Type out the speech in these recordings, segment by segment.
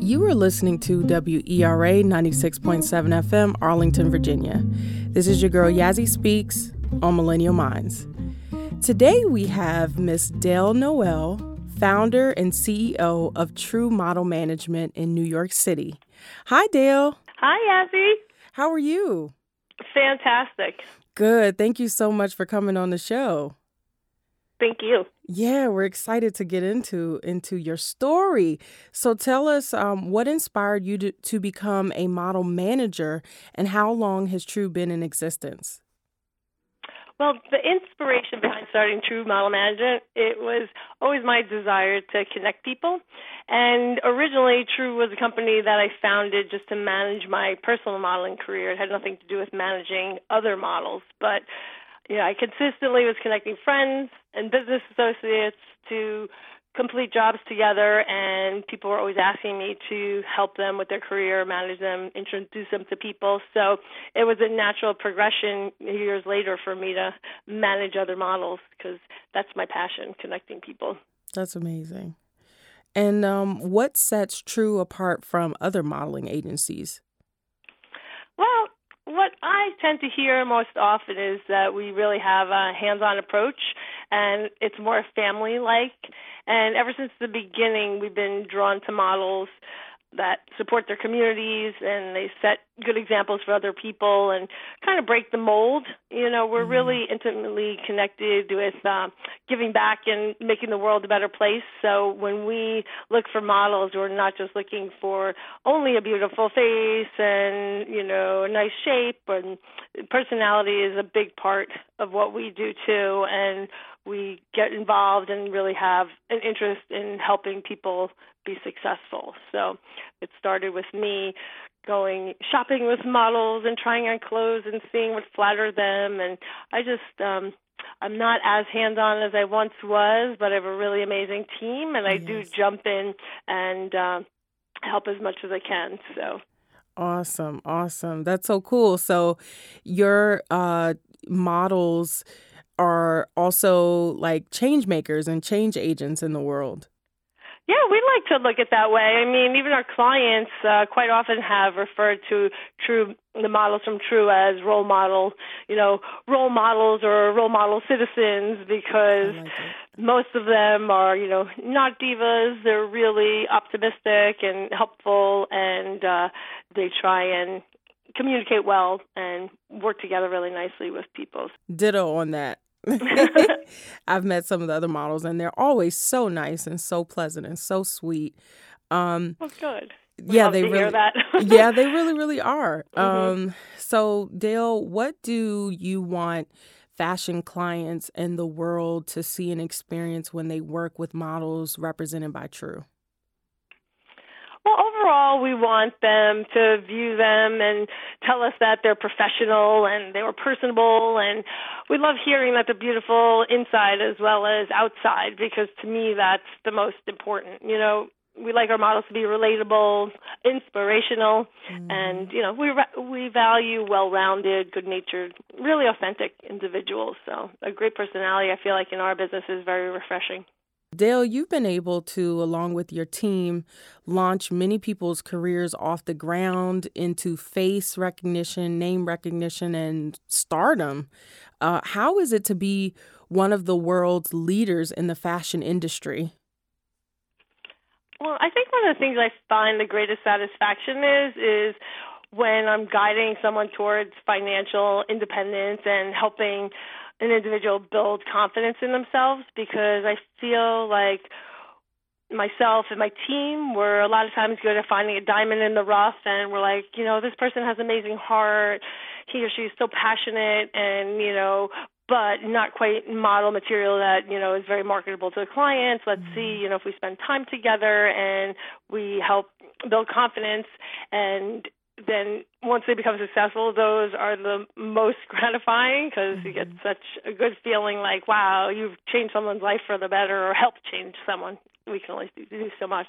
You are listening to WERA 96.7 FM, Arlington, Virginia. This is your girl Yazzie Speaks on Millennial Minds. Today we have Miss Dale Noelle, founder and CEO of True Model Management in New York City. Hi, Dale. Hi, Yazzie. How are you? Fantastic. Good. Thank you so much for coming on the show. Thank you. Yeah, we're excited to get into into your story. So tell us um, what inspired you to, to become a model manager, and how long has True been in existence? Well, the inspiration behind starting True Model Management, it was always my desire to connect people. And originally, True was a company that I founded just to manage my personal modeling career. It had nothing to do with managing other models. But you know, I consistently was connecting friends and business associates to complete jobs together and people were always asking me to help them with their career, manage them, introduce them to people. So it was a natural progression years later for me to manage other models because that's my passion, connecting people. That's amazing. And um, what sets True apart from other modeling agencies? Well, what I tend to hear most often is that we really have a hands-on approach, and it's more family-like. And ever since the beginning, we've been drawn to models that support their communities and they set good examples for other people and kind of break the mold. You know, we're mm-hmm. really intimately connected with uh, giving back and making the world a better place. So when we look for models, we're not just looking for only a beautiful face and, you know, a nice shape and personality is a big part of what we do too. And we get involved and really have an interest in helping people be successful. So it started with me going shopping with models and trying on clothes and seeing what flattered them and I just um I'm not as hands on as I once was, but I have a really amazing team and I yes. do jump in and uh, help as much as I can. So Awesome, awesome. That's so cool. So your uh models are also like change makers and change agents in the world. Yeah, we like to look at that way. I mean, even our clients uh, quite often have referred to True, the models from True as role model, you know, role models or role model citizens because like most of them are, you know, not divas. They're really optimistic and helpful, and uh, they try and communicate well and work together really nicely with people. Ditto on that. I've met some of the other models, and they're always so nice and so pleasant and so sweet. Um, That's good. We yeah, they really. yeah, they really, really are. Mm-hmm. Um, so, Dale, what do you want fashion clients in the world to see and experience when they work with models represented by True? Well, overall, we want them to view them and tell us that they're professional and they were personable. And we love hearing that they're beautiful inside as well as outside because to me, that's the most important. You know, we like our models to be relatable, inspirational, mm. and you know we we value well-rounded, good-natured, really authentic individuals. So a great personality, I feel like in our business is very refreshing. Dale, you've been able to, along with your team, launch many people's careers off the ground into face recognition, name recognition, and stardom. Uh, how is it to be one of the world's leaders in the fashion industry? Well, I think one of the things I find the greatest satisfaction is is when I'm guiding someone towards financial independence and helping an individual build confidence in themselves because I feel like myself and my team we're a lot of times good at finding a diamond in the rough and we're like you know this person has amazing heart he or she is so passionate and you know but not quite model material that you know is very marketable to the clients let's see mm-hmm. you know if we spend time together and we help build confidence and then once they become successful, those are the most gratifying because you get mm-hmm. such a good feeling like, wow, you've changed someone's life for the better or helped change someone. We can only do so much.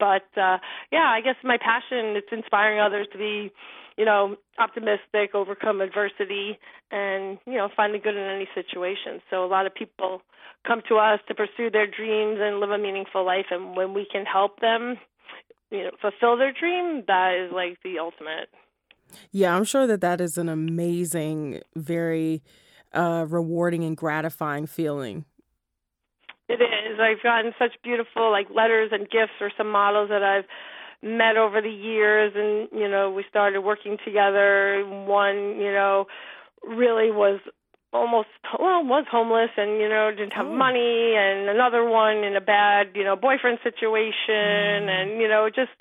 But uh, yeah, I guess my passion it's inspiring others to be, you know, optimistic, overcome adversity, and you know, find the good in any situation. So a lot of people come to us to pursue their dreams and live a meaningful life, and when we can help them, you know, fulfill their dream, that is like the ultimate. Yeah, I'm sure that that is an amazing, very uh, rewarding and gratifying feeling. It is. I've gotten such beautiful like letters and gifts for some models that I've met over the years, and you know, we started working together. One, you know, really was almost well was homeless and you know didn't have oh. money and another one in a bad you know boyfriend situation mm. and you know just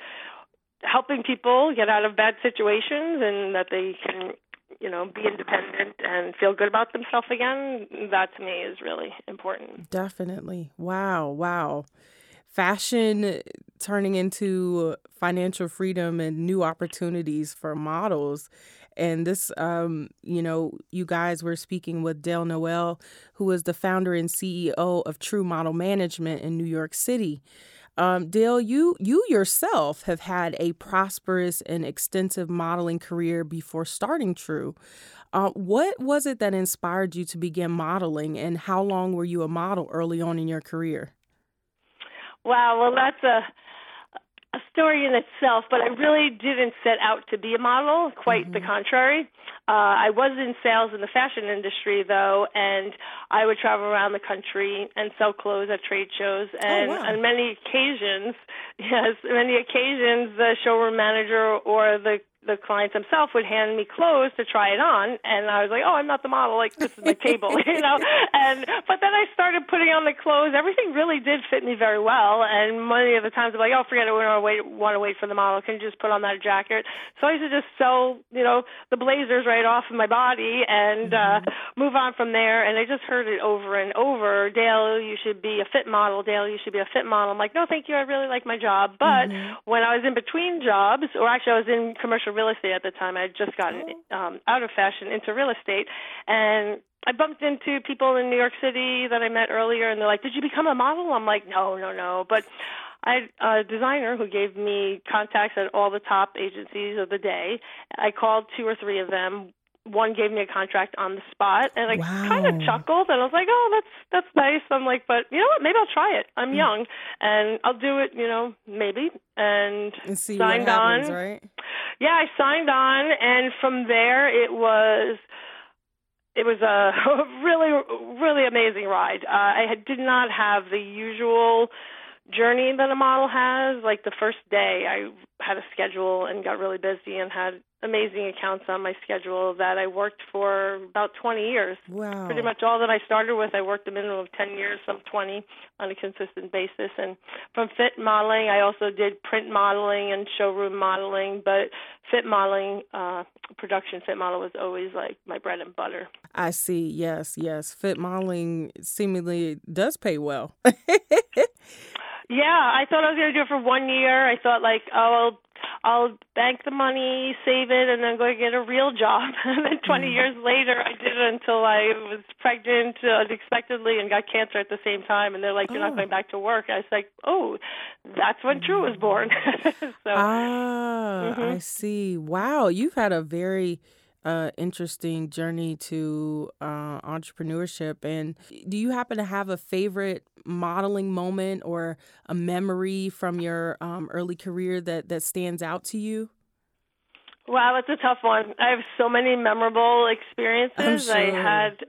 helping people get out of bad situations and that they can you know be independent and feel good about themselves again. That to me is really important. Definitely. Wow wow. Fashion turning into financial freedom and new opportunities for models and this um you know you guys were speaking with dale noelle who is the founder and ceo of true model management in new york city um, Dale, you you yourself have had a prosperous and extensive modeling career before starting True. Uh, what was it that inspired you to begin modeling, and how long were you a model early on in your career? Wow, well, that's a a story in itself, but I really didn't set out to be a model. Quite mm-hmm. the contrary. Uh, I was in sales in the fashion industry, though, and I would travel around the country and sell clothes at trade shows. Oh, and oh, wow. on many occasions, yes, many occasions, the showroom manager or the the clients themselves would hand me clothes to try it on and I was like, Oh, I'm not the model, like this is my table you know. And but then I started putting on the clothes. Everything really did fit me very well and many of the times I'm like, Oh, forget it, we don't wait wanna wait for the model, can you just put on that jacket? So I used to just sell, you know, the blazers right off of my body and uh, mm-hmm. uh move on from there and I just heard it over and over, Dale, you should be a fit model, Dale, you should be a fit model. I'm like, No, thank you, I really like my job. But mm-hmm. when I was in between jobs or actually I was in commercial real estate at the time. I had just gotten oh. um, out of fashion into real estate, and I bumped into people in New York City that I met earlier, and they're like, "Did you become a model?" I'm like, "No, no, no." But I had a designer who gave me contacts at all the top agencies of the day. I called two or three of them one gave me a contract on the spot and I wow. kind of chuckled and I was like, "Oh, that's that's nice." I'm like, "But you know what? Maybe I'll try it. I'm mm. young and I'll do it, you know, maybe." And, and see signed happens, on. right? Yeah, I signed on and from there it was it was a really really amazing ride. Uh, I did not have the usual journey that a model has. Like the first day, I had a schedule and got really busy and had amazing accounts on my schedule that I worked for about 20 years. Wow. Pretty much all that I started with, I worked a minimum of 10 years, some 20 on a consistent basis. And from fit modeling, I also did print modeling and showroom modeling, but fit modeling, uh, production fit model was always like my bread and butter. I see. Yes, yes. Fit modeling seemingly does pay well. Yeah, I thought I was going to do it for one year. I thought like, oh, I'll I'll bank the money, save it, and then go get a real job. and then 20 mm. years later, I did it until I was pregnant uh, unexpectedly and got cancer at the same time. And they're like, "You're oh. not going back to work." I was like, "Oh, that's when True was born." so, ah, mm-hmm. I see. Wow, you've had a very uh, interesting journey to uh, entrepreneurship. And do you happen to have a favorite modeling moment or a memory from your um, early career that, that stands out to you? Wow, it's a tough one. I have so many memorable experiences. Sure. I had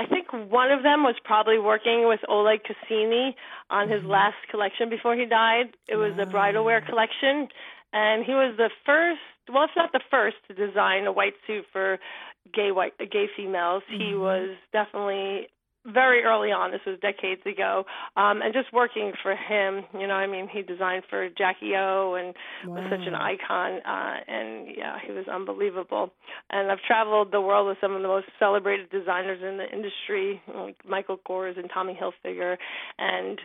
I think one of them was probably working with Oleg Cassini on his mm-hmm. last collection before he died. It was wow. a bridal wear collection, and he was the first well, it's not the first to design a white suit for gay white gay females. Mm-hmm. He was definitely very early on. This was decades ago, um, and just working for him. You know, I mean, he designed for Jackie O and wow. was such an icon. Uh, and yeah, he was unbelievable. And I've traveled the world with some of the most celebrated designers in the industry, like Michael Kors and Tommy Hilfiger, and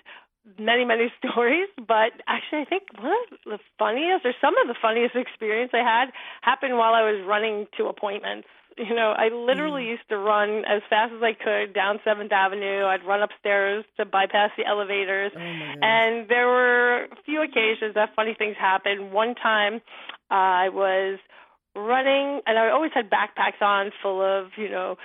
many many stories but actually i think one of the funniest or some of the funniest experience i had happened while i was running to appointments you know i literally mm. used to run as fast as i could down seventh avenue i'd run upstairs to bypass the elevators oh and there were a few occasions that funny things happened. One time, uh, I was running, and I always had backpacks on full of, you know,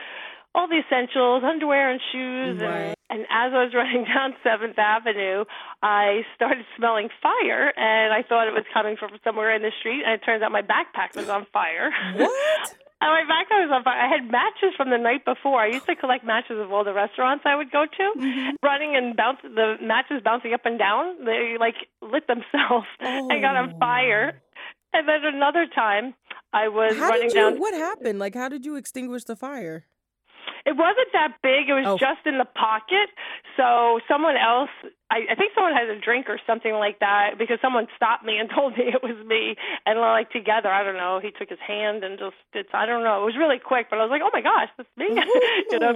all the essentials, underwear and shoes. Right. And, and as I was running down Seventh Avenue, I started smelling fire, and I thought it was coming from somewhere in the street. And it turns out my backpack was on fire. What? And my backpack was on fire. I had matches from the night before. I used to collect matches of all the restaurants I would go to, Mm-hmm. running and bounce the matches bouncing up and down. They like lit themselves and got on Oh. fire. And then another time, I was How running you? down. What happened? Like, how did you extinguish the fire? It wasn't that big. It was Oh. just in the pocket. So someone else, I, I think someone had a drink or something like that because someone stopped me and told me it was me. And like together, I don't know, he took his hand and just, it's, I don't know. It was really quick, but I was like, oh my gosh, that's me. you know?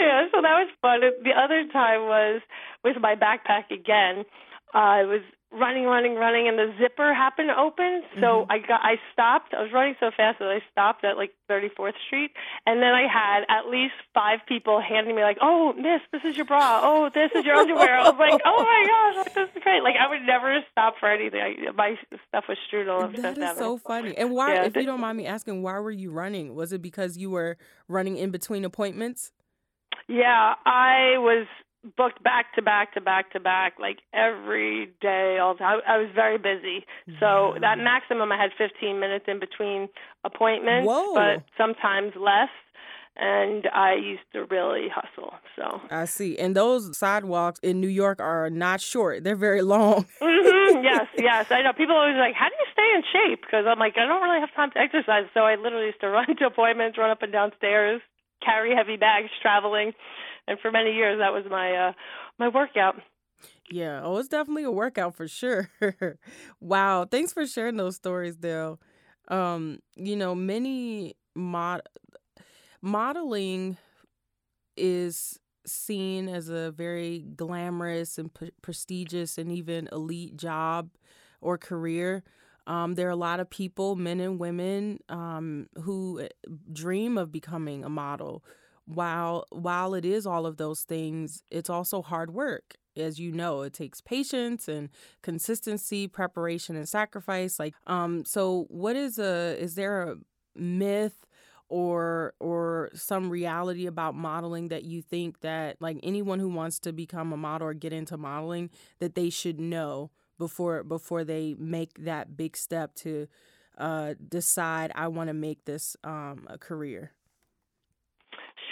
Yeah, so that was fun. The other time was with my backpack again. Uh, I was running, running, running, and the zipper happened to open. So Mhm. I got, I stopped. I was running so fast that I stopped at like 34th Street, and then I had at least five people handing me like, "Oh, Miss, this is your bra. Oh, this is your underwear." I was like, "Oh my gosh, like, this is great!" Like I would never stop for anything. I, my stuff was strewn all over That is so funny. And why, Yeah, if you don't mind me asking, why were you running? Was it because you were running in between appointments? Yeah, I was booked back to back to back to back, like every day, all the time. I was very busy. So Wow. that maximum, I had 15 minutes in between appointments, Whoa. but sometimes less. And I used to really hustle. So, I see. And those sidewalks in New York are not short; they're very long. hmm yes, yes, I know. People always like, "How do you stay in shape?" Because I'm like, I don't really have time to exercise, so I literally used to run to appointments, run up and down stairs, carry heavy bags, traveling, and for many years that was my uh my workout. Yeah. Oh, it's definitely a workout for sure. wow. Thanks for sharing those stories, Dale. Um, you know, many mod modeling is seen as a very glamorous and prestigious and even elite job or career. Um, there are a lot of people, men and women, um, who uh, dream of becoming a model. While while it is all of those things, it's also hard work. As you know, it takes patience and consistency, preparation and sacrifice. Like, um, so what is a is there a myth or or some reality about modeling that you think that like anyone who wants to become a model or get into modeling that they should know before before they make that big step to uh, decide I want to make this um, a career?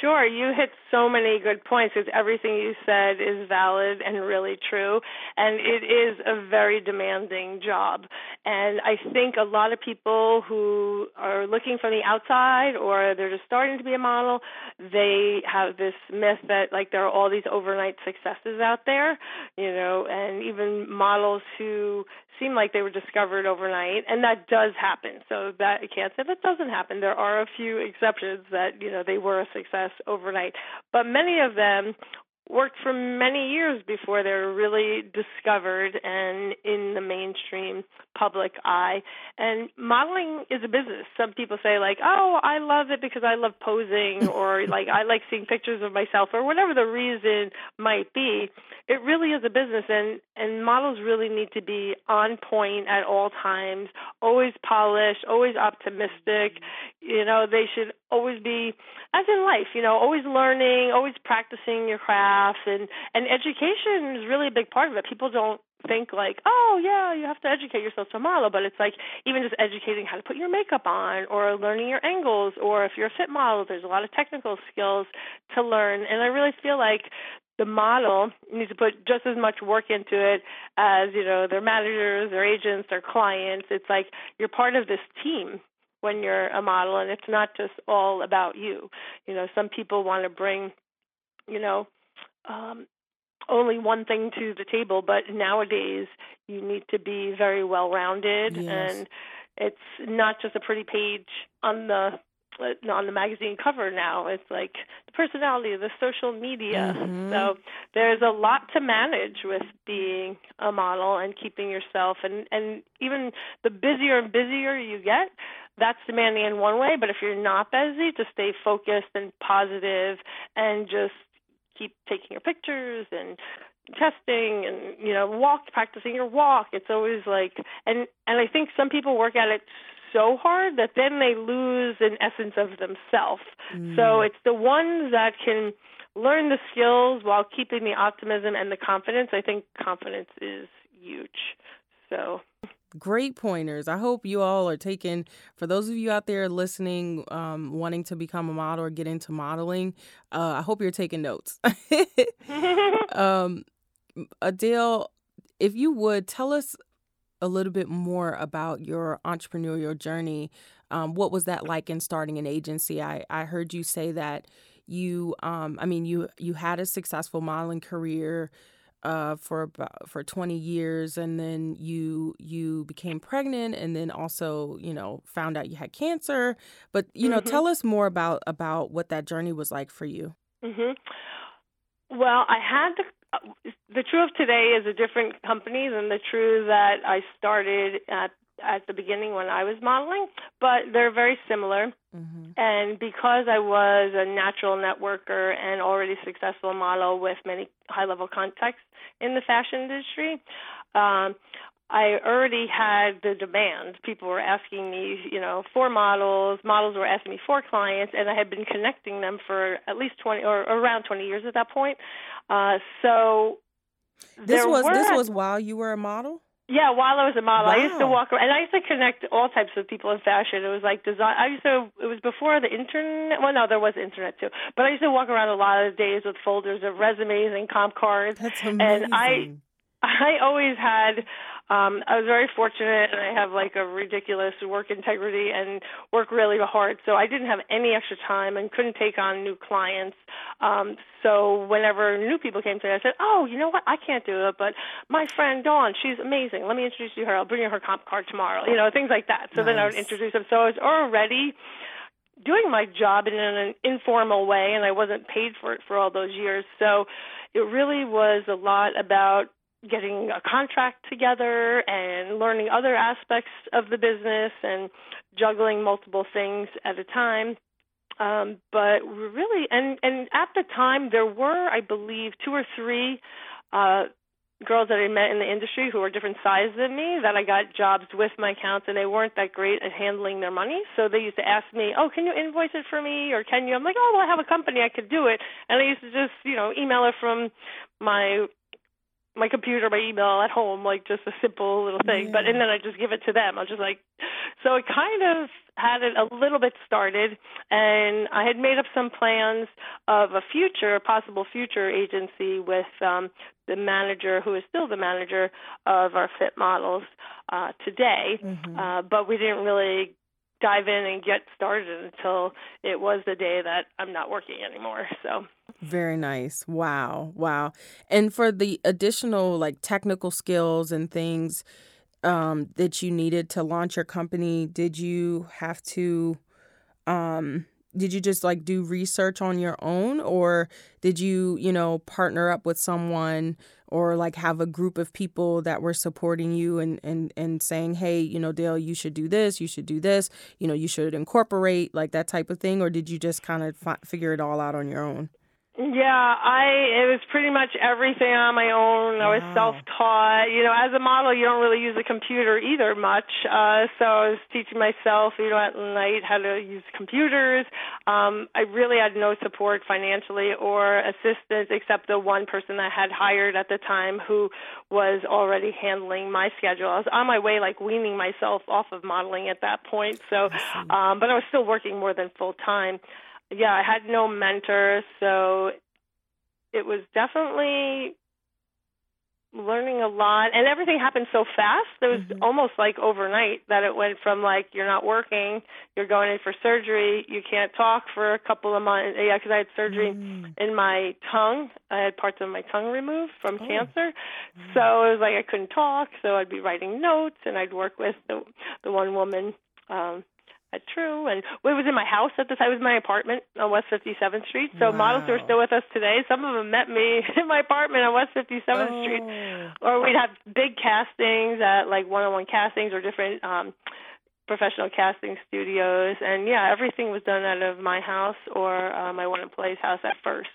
Sure, you hit so many good points because everything you said is valid and really true. And it is a very demanding job. And I think a lot of people who are looking from the outside or they're just starting to be a model, they have this myth that like there are all these overnight successes out there, you know, and even models who seem like they were discovered overnight and that does happen so that i can't say that doesn't happen there are a few exceptions that you know they were a success overnight but many of them worked for many years before they were really discovered and in the mainstream public eye. And modeling is a business. Some people say like, "Oh, I love it because I love posing," or like, "I like seeing pictures of myself," or whatever the reason might be. It really is a business, and and models really need to be on point at all times, always polished, always optimistic. You know, they should always be, as in life, you know, always learning, always practicing your craft, and and education is really a big part of it. People don't think like, oh yeah, you have to educate yourself to model, but it's like even just educating how to put your makeup on, or learning your angles, or if you're a fit model, there's a lot of technical skills to learn. And I really feel like the model needs to put just as much work into it as you know their managers, their agents, their clients. It's like you're part of this team when you're a model, and it's not just all about you. You know, some people want to bring, you know. Um, only one thing to the table, but nowadays you need to be very well rounded Yes. and it's not just a pretty page on the uh, on the magazine cover now. It's like the personality, the social media. Mhm. So there's a lot to manage with being a model and keeping yourself and and even the busier and busier you get, that's demanding in one way, but if you're not busy, to stay focused and positive and just keep taking your pictures and testing and you know walk practicing your walk. It's always like and and i think some people work at it so hard that then they lose an essence of themselves. Mm. so it's the ones that can learn the skills while keeping the optimism and the confidence. I think confidence is huge. So great pointers. I hope you all are taking, for those of you out there listening, um, wanting to become a model or get into modeling, uh, I hope you're taking notes. um, Adele, if you would tell us a little bit more about your entrepreneurial journey. Um, what was that like in starting an agency? I, I heard you say that you, um, I mean, you you had a successful modeling career uh, for about for 20 years and then you you became pregnant and then also you know found out you had cancer. But you know mm-hmm. tell us more about about what that journey was like for you. Mhm well i had the the True of today is a different company than the True that I started at at the beginning when I was modeling, but they're very similar. Mm-hmm. And because I was a natural networker and already successful model with many high level contacts in the fashion industry, um, I already had the demand. People were asking me, you know, for models. Models were asking me for clients, and I had been connecting them for at least 20 or around 20 years at that point. Uh, so this was this was while you were a model. Yeah, while I was a model, wow. I used to walk around, and I used to connect all types of people in fashion. It was like design. I used to. It was before the internet. Well, no, there was internet too. But I used to walk around a lot of days with folders of resumes and comp cards. That's amazing. And I, I always had um, I was very fortunate, and I have like a ridiculous work integrity and work really hard. So I didn't have any extra time and couldn't take on new clients. Um, so whenever new people came to me, I said, "Oh, you know what? I can't do it, but my friend Dawn, she's amazing. Let me introduce you to her. I'll bring you her comp card tomorrow. You know, things like that. So nice. then I would introduce them. So I was already doing my job in an informal way and I wasn't paid for it for all those years. So it really was a lot about getting a contract together and learning other aspects of the business and juggling multiple things at a time. Um, but really, and and at the time there were, I believe, two or three uh, girls that I met in the industry who were different sizes than me that I got jobs with my accounts and they weren't that great at handling their money. So they used to ask me, "Oh, can you invoice it for me?" or "Can you?" I'm like, "Oh, well, I have a company, I could do it." And I used to just, you know, email it from my my computer, my email at home, like just a simple little thing. Yeah. But and then I just give it to them. I was just like, so it kind of had it a little bit started, and I had made up some plans of a future, a possible future agency with um, the manager, who is still the manager of our fit models uh, today. Mm-hmm. Uh, but we didn't really dive in and get started until it was the day that I'm not working anymore. So very nice. Wow. Wow. And for the additional like technical skills and things um, that you needed to launch your company, did you have to um, did you just like do research on your own or did you, you know, partner up with someone or like have a group of people that were supporting you and and and saying, "Hey, you know, Dale, you should do this, you should do this, you know, you should incorporate like that type of thing," or did you just kind of fi- figure it all out on your own? Yeah, I it was pretty much everything on my own. I was wow. self-taught. You know, as a model, you don't really use a computer either much. Uh, so I was teaching myself, you know, at night how to use computers. Um, I really had no support financially or assistance except the one person I had hired at the time who was already handling my schedule. I was on my way, like weaning myself off of modeling at that point. So, um, but I was still working more than full time yeah, I had no mentor, so it was definitely learning a lot and everything happened so fast it was mm-hmm. almost like overnight that it went from like you're not working you're going in for surgery you can't talk for a couple of months yeah because i had surgery mm. in my tongue i had parts of my tongue removed from oh. cancer mm. so it was like i couldn't talk so i'd be writing notes and i'd work with the the one woman um True, and it was in my house at the time. It was my apartment on West 57th Street. So wow. models who are still with us today, some of them met me in my apartment on West 57th oh. Street, or we'd have big castings at like one-on-one castings or different um professional casting studios, and yeah, everything was done out of my house or uh, my one employee's house at first.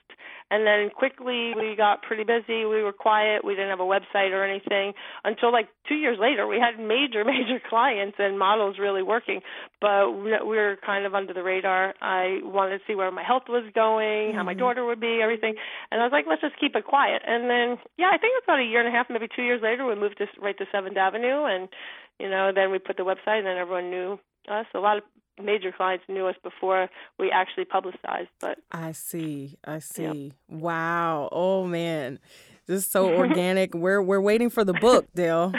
And then quickly we got pretty busy. We were quiet. We didn't have a website or anything until like two years later. We had major, major clients and models really working, but we were kind of under the radar. I wanted to see where my health was going, how my mm-hmm. daughter would be, everything. And I was like, let's just keep it quiet. And then, yeah, I think it's about a year and a half, maybe two years later, we moved to right to Seventh Avenue, and you know, then we put the website, and then everyone knew us. A lot of major clients knew us before we actually publicized. But I see, I see. Wow. Oh man, this is so organic. we're we're waiting for the book, Dale.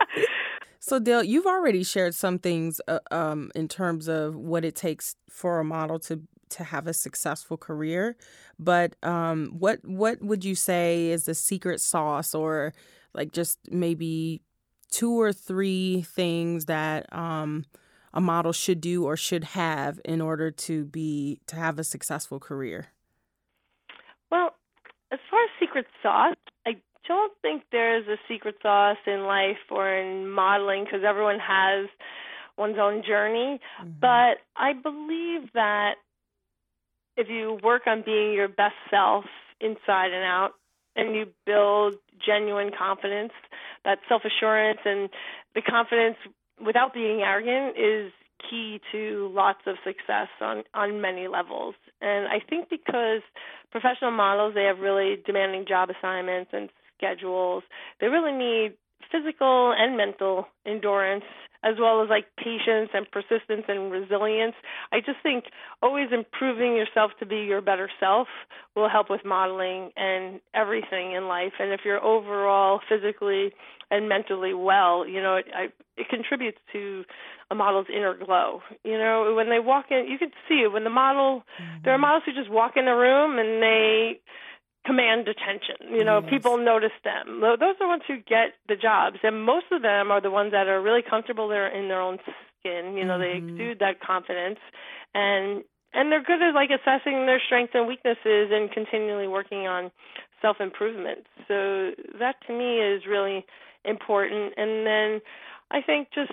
so Dale, you've already shared some things uh, um, in terms of what it takes for a model to to have a successful career. But um, what what would you say is the secret sauce, or like just maybe two or three things that um, a model should do or should have in order to be to have a successful career? Well, as far as secret sauce, I don't think there's a secret sauce in life or in modeling because everyone has one's own journey. Mm-hmm. But I believe that if you work on being your best self inside and out, and you build genuine confidence, that self assurance and the confidence without being arrogant is key to lots of success on on many levels. And I think because professional models they have really demanding job assignments and schedules, they really need physical and mental endurance as well as like patience and persistence and resilience. I just think always improving yourself to be your better self will help with modeling and everything in life. And if you're overall physically and mentally well, you know, it, I, it contributes to a model's inner glow. You know, when they walk in, you can see it when the model. Mm-hmm. There are models who just walk in the room and they command attention. You know, yes. people notice them. Those are the ones who get the jobs, and most of them are the ones that are really comfortable there in their own skin. You know, mm-hmm. they exude that confidence, and and they're good at like assessing their strengths and weaknesses and continually working on self improvement. So that to me is really important. And then I think just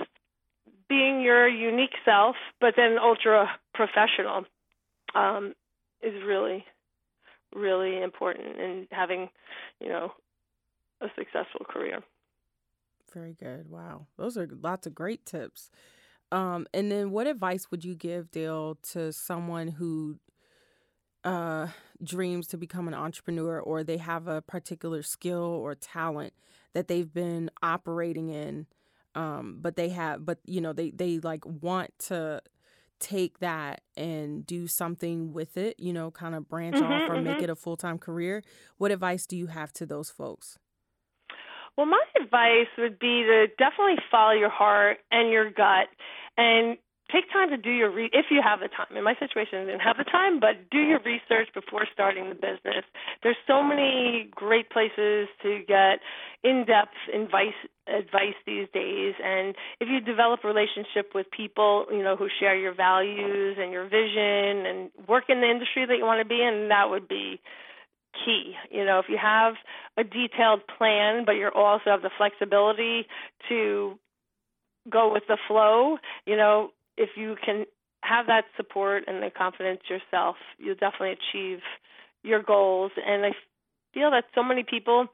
being your unique self, but then ultra professional, um, is really really important in having, you know, a successful career. Very good. Wow. Those are lots of great tips. Um, and then what advice would you give, Dale, to someone who uh, dreams to become an entrepreneur or they have a particular skill or talent that they've been operating in, um, but they have, but you know, they, they like want to take that and do something with it, you know, kind of branch mm-hmm, off or mm-hmm. make it a full time career, what advice do you have to those folks? Well, my advice would be to definitely follow your heart and your gut and take time to do your re- if you have the time. In my situation, I didn't have the time, but do your research before starting the business. There's so many great places to get in-depth advice advice these days and if you develop a relationship with people you know who share your values and your vision and work in the industry that you want to be in that would be key you know if you have a detailed plan but you also have the flexibility to go with the flow you know if you can have that support and the confidence yourself, you'll definitely achieve your goals. And I feel that so many people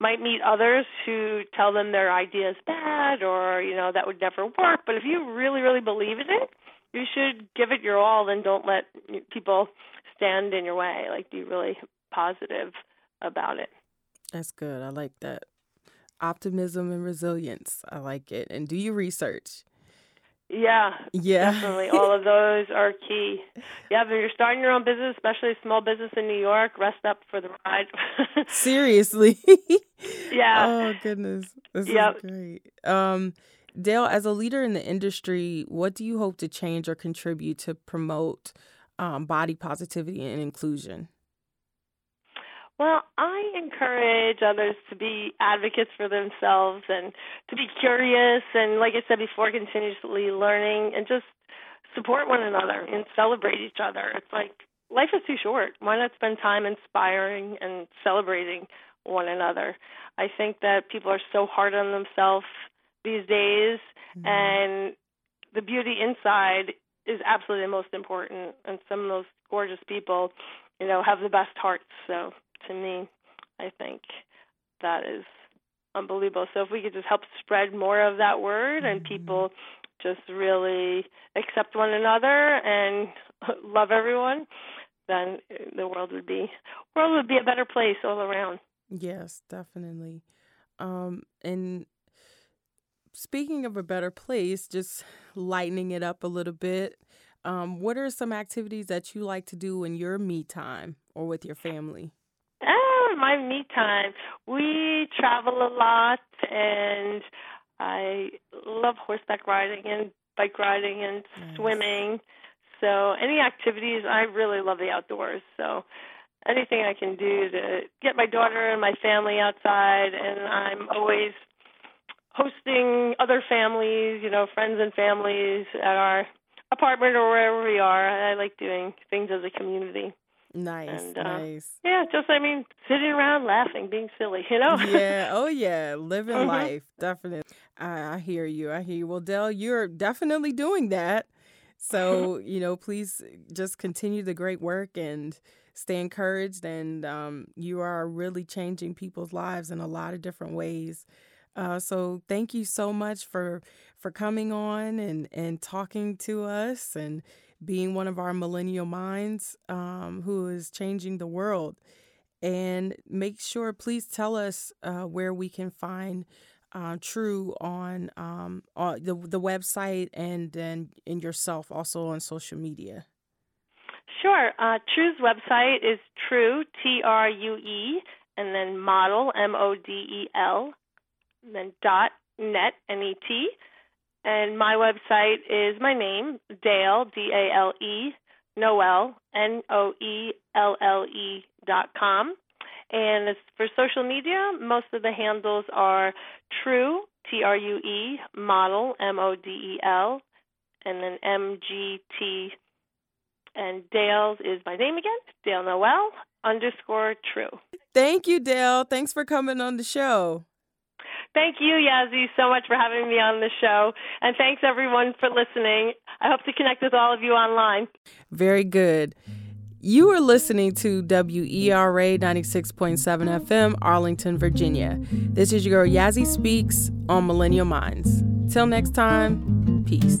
might meet others who tell them their idea is bad or, you know, that would never work. But if you really, really believe in it, you should give it your all and don't let people stand in your way. Like, be really positive about it. That's good. I like that. Optimism and resilience. I like it. And do your research. Yeah. Yeah. Definitely. All of those are key. Yeah, if you're starting your own business, especially a small business in New York, rest up for the ride. Seriously. yeah. Oh goodness. This yep. is great. Um Dale, as a leader in the industry, what do you hope to change or contribute to promote um, body positivity and inclusion? Well, I encourage others to be advocates for themselves and to be curious and, like I said before, continuously learning and just support one another and celebrate each other. It's like life is too short. Why not spend time inspiring and celebrating one another? I think that people are so hard on themselves these days, mm-hmm. and the beauty inside is absolutely the most important. And some of those gorgeous people, you know, have the best hearts. So to me, I think that is unbelievable. So if we could just help spread more of that word and mm-hmm. people just really accept one another and love everyone, then the world would be world would be a better place all around. Yes, definitely. Um, and speaking of a better place, just lightening it up a little bit. Um, what are some activities that you like to do in your me time or with your family? Oh, my me time. We travel a lot, and I love horseback riding and bike riding and nice. swimming. So any activities, I really love the outdoors. So anything I can do to get my daughter and my family outside, and I'm always hosting other families, you know, friends and families at our apartment or wherever we are. I like doing things as a community. Nice, and, uh, nice. Yeah, just I mean, sitting around laughing, being silly, you know. yeah. Oh yeah, living mm-hmm. life, definitely. I, I hear you. I hear you. Well, Dell, you're definitely doing that. So you know, please just continue the great work and stay encouraged. And um, you are really changing people's lives in a lot of different ways. Uh, so thank you so much for for coming on and and talking to us and being one of our millennial minds um, who is changing the world. And make sure, please tell us uh, where we can find uh, True on um, on the the website and then in yourself also on social media. Sure. Uh, True's website is True T R U E and then Model M O D E L and then dot net N E T. And my website is my name, Dale, D A L E, Noelle, N O E L L E dot com. And as for social media, most of the handles are True, T R U E, Model, M O D E L, and then M G T. And Dale's is my name again, Dale Noelle underscore True. Thank you, Dale. Thanks for coming on the show. Thank you, Yazzie, so much for having me on the show. And thanks, everyone, for listening. I hope to connect with all of you online. Very good. You are listening to WERA 96.7 FM, Arlington, Virginia. This is your girl Yazzie Speaks on Millennial Minds. Till next time, peace.